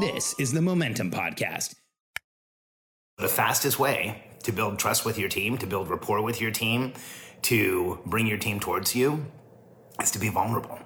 This is the Momentum Podcast. The fastest way to build trust with your team, to build rapport with your team, to bring your team towards you is to be vulnerable.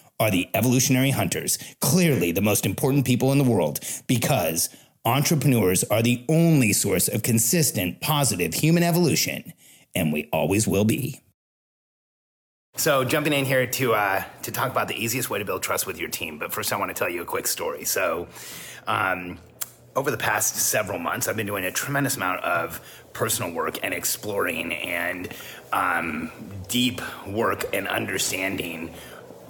are the evolutionary hunters, clearly the most important people in the world, because entrepreneurs are the only source of consistent, positive human evolution, and we always will be. So, jumping in here to uh, to talk about the easiest way to build trust with your team. But first, I want to tell you a quick story. So, um, over the past several months, I've been doing a tremendous amount of personal work and exploring and um, deep work and understanding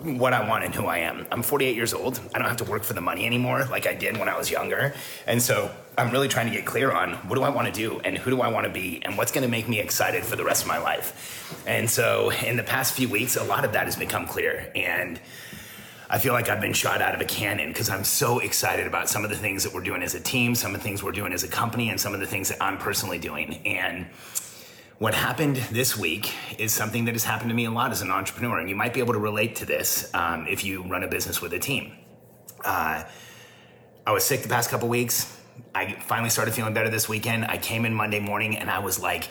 what I want and who I am. I'm 48 years old. I don't have to work for the money anymore like I did when I was younger. And so I'm really trying to get clear on what do I want to do and who do I want to be and what's going to make me excited for the rest of my life. And so in the past few weeks, a lot of that has become clear. And I feel like I've been shot out of a cannon because I'm so excited about some of the things that we're doing as a team, some of the things we're doing as a company, and some of the things that I'm personally doing. And what happened this week is something that has happened to me a lot as an entrepreneur, and you might be able to relate to this um, if you run a business with a team. Uh, I was sick the past couple weeks. I finally started feeling better this weekend. I came in Monday morning and I was like,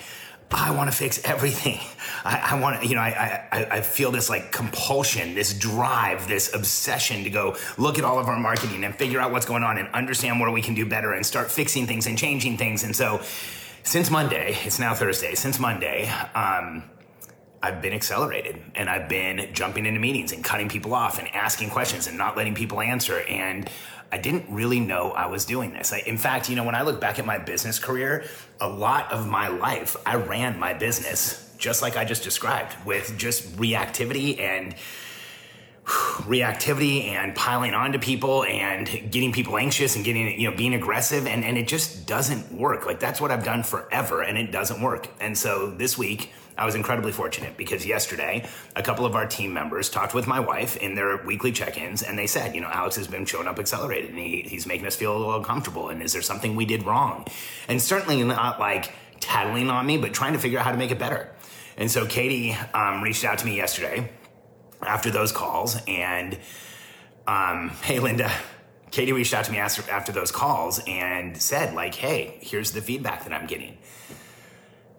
I want to fix everything. I, I want to, you know, I, I, I feel this like compulsion, this drive, this obsession to go look at all of our marketing and figure out what's going on and understand where we can do better and start fixing things and changing things. And so since Monday, it's now Thursday, since Monday, um, I've been accelerated and I've been jumping into meetings and cutting people off and asking questions and not letting people answer. And I didn't really know I was doing this. I, in fact, you know, when I look back at my business career, a lot of my life, I ran my business just like I just described with just reactivity and reactivity and piling onto people and getting people anxious and getting you know being aggressive and and it just doesn't work. Like that's what I've done forever and it doesn't work. And so this week I was incredibly fortunate because yesterday a couple of our team members talked with my wife in their weekly check-ins and they said you know Alex has been showing up accelerated and he, he's making us feel a little uncomfortable and is there something we did wrong? And certainly not like tattling on me but trying to figure out how to make it better. And so Katie um, reached out to me yesterday after those calls. And um, hey, Linda, Katie reached out to me after, those calls and said, like, hey, here's the feedback that I'm getting.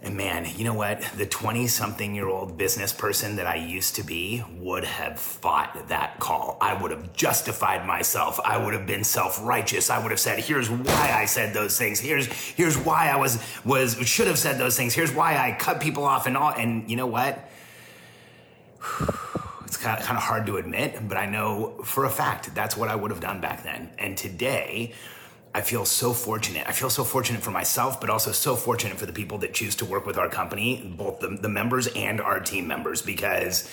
And man, you know what? The 20 something year old business person that I used to be would have fought that call. I would have justified myself. I would have been self righteous. I would have said, here's why I said those things. Here's, here's why I was, was, should have said those things. Here's why I cut people off and all. And you know what? It's kind of, kind of hard to admit, but I know for a fact that's what I would have done back then. And today, I feel so fortunate. I feel so fortunate for myself, but also so fortunate for the people that choose to work with our company, both the, the members and our team members, because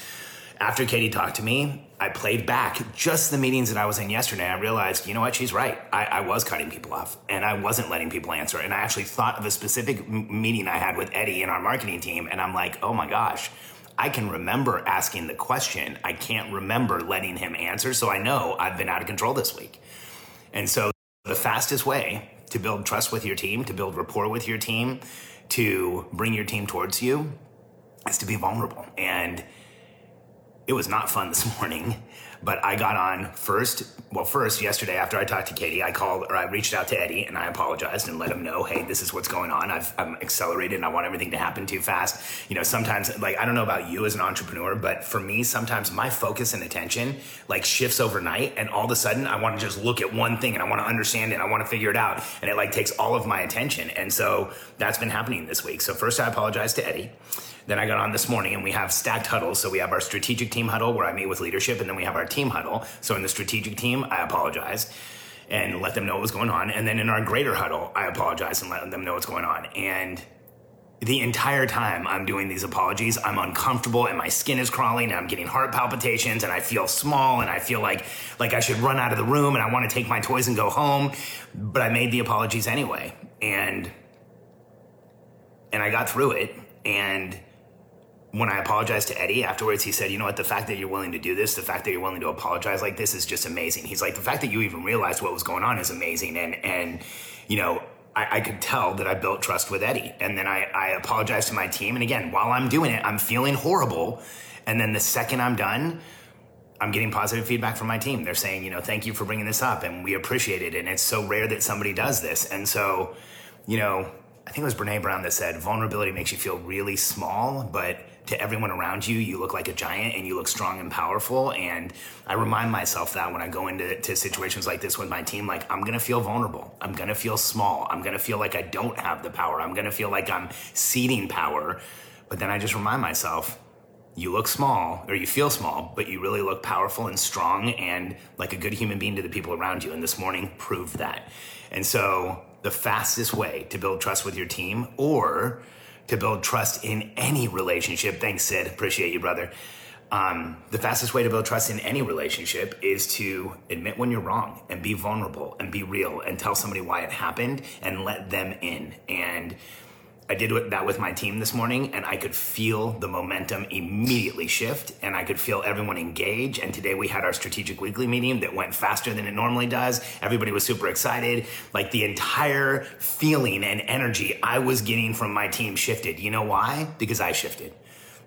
after Katie talked to me, I played back just the meetings that I was in yesterday. I realized, you know what, she's right. I, I was cutting people off and I wasn't letting people answer. And I actually thought of a specific m- meeting I had with Eddie in our marketing team. And I'm like, oh my gosh, I can remember asking the question. I can't remember letting him answer. So I know I've been out of control this week. And so the fastest way to build trust with your team, to build rapport with your team, to bring your team towards you is to be vulnerable. And it was not fun this morning. But I got on first. Well, first yesterday after I talked to Katie, I called or I reached out to Eddie and I apologized and let him know, hey, this is what's going on. I've, I'm accelerated and I want everything to happen too fast. You know, sometimes like I don't know about you as an entrepreneur, but for me, sometimes my focus and attention like shifts overnight, and all of a sudden I want to just look at one thing and I want to understand it. And I want to figure it out, and it like takes all of my attention. And so that's been happening this week. So first, I apologize to Eddie. Then I got on this morning and we have stacked huddles. So we have our strategic team huddle where I meet with leadership, and then we have our team huddle. So in the strategic team, I apologize and let them know what's going on. And then in our greater huddle, I apologize and let them know what's going on. And the entire time I'm doing these apologies, I'm uncomfortable and my skin is crawling and I'm getting heart palpitations and I feel small and I feel like like I should run out of the room and I want to take my toys and go home. But I made the apologies anyway. And and I got through it and when I apologized to Eddie afterwards, he said, You know what? The fact that you're willing to do this, the fact that you're willing to apologize like this is just amazing. He's like, The fact that you even realized what was going on is amazing. And, and, you know, I, I could tell that I built trust with Eddie. And then I, I apologized to my team. And again, while I'm doing it, I'm feeling horrible. And then the second I'm done, I'm getting positive feedback from my team. They're saying, you know, thank you for bringing this up and we appreciate it. And it's so rare that somebody does this. And so, you know, I think it was Brene Brown that said vulnerability makes you feel really small, but to everyone around you, you look like a giant and you look strong and powerful. And I remind myself that when I go into to situations like this with my team, like I'm gonna feel vulnerable. I'm gonna feel small. I'm gonna feel like I don't have the power. I'm gonna feel like I'm ceding power. But then I just remind myself, you look small or you feel small, but you really look powerful and strong and like a good human being to the people around you. And this morning proved that. And so the fastest way to build trust with your team or to build trust in any relationship. Thanks, Sid. Appreciate you, brother. Um, the fastest way to build trust in any relationship is to admit when you're wrong and be vulnerable and be real and tell somebody why it happened and let them in. And I did that with my team this morning, and I could feel the momentum immediately shift, and I could feel everyone engage. And today we had our strategic weekly meeting that went faster than it normally does. Everybody was super excited. Like the entire feeling and energy I was getting from my team shifted. You know why? Because I shifted.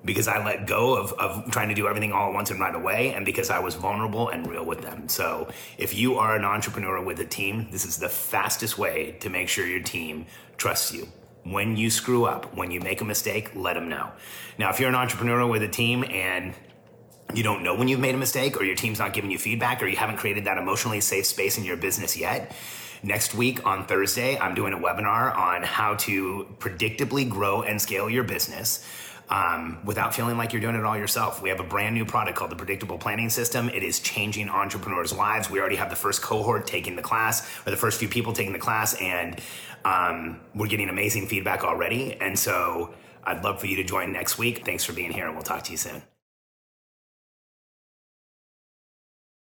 Because I let go of, of trying to do everything all at once and right away, and because I was vulnerable and real with them. So, if you are an entrepreneur with a team, this is the fastest way to make sure your team trusts you when you screw up, when you make a mistake, let them know. Now, if you're an entrepreneur with a team and you don't know when you've made a mistake or your team's not giving you feedback or you haven't created that emotionally safe space in your business yet, next week on Thursday, I'm doing a webinar on how to predictably grow and scale your business um, without feeling like you're doing it all yourself. We have a brand new product called the Predictable Planning System. It is changing entrepreneurs' lives. We already have the first cohort taking the class, or the first few people taking the class, and um, we're getting amazing feedback already. And so I'd love for you to join next week. Thanks for being here, and we'll talk to you soon.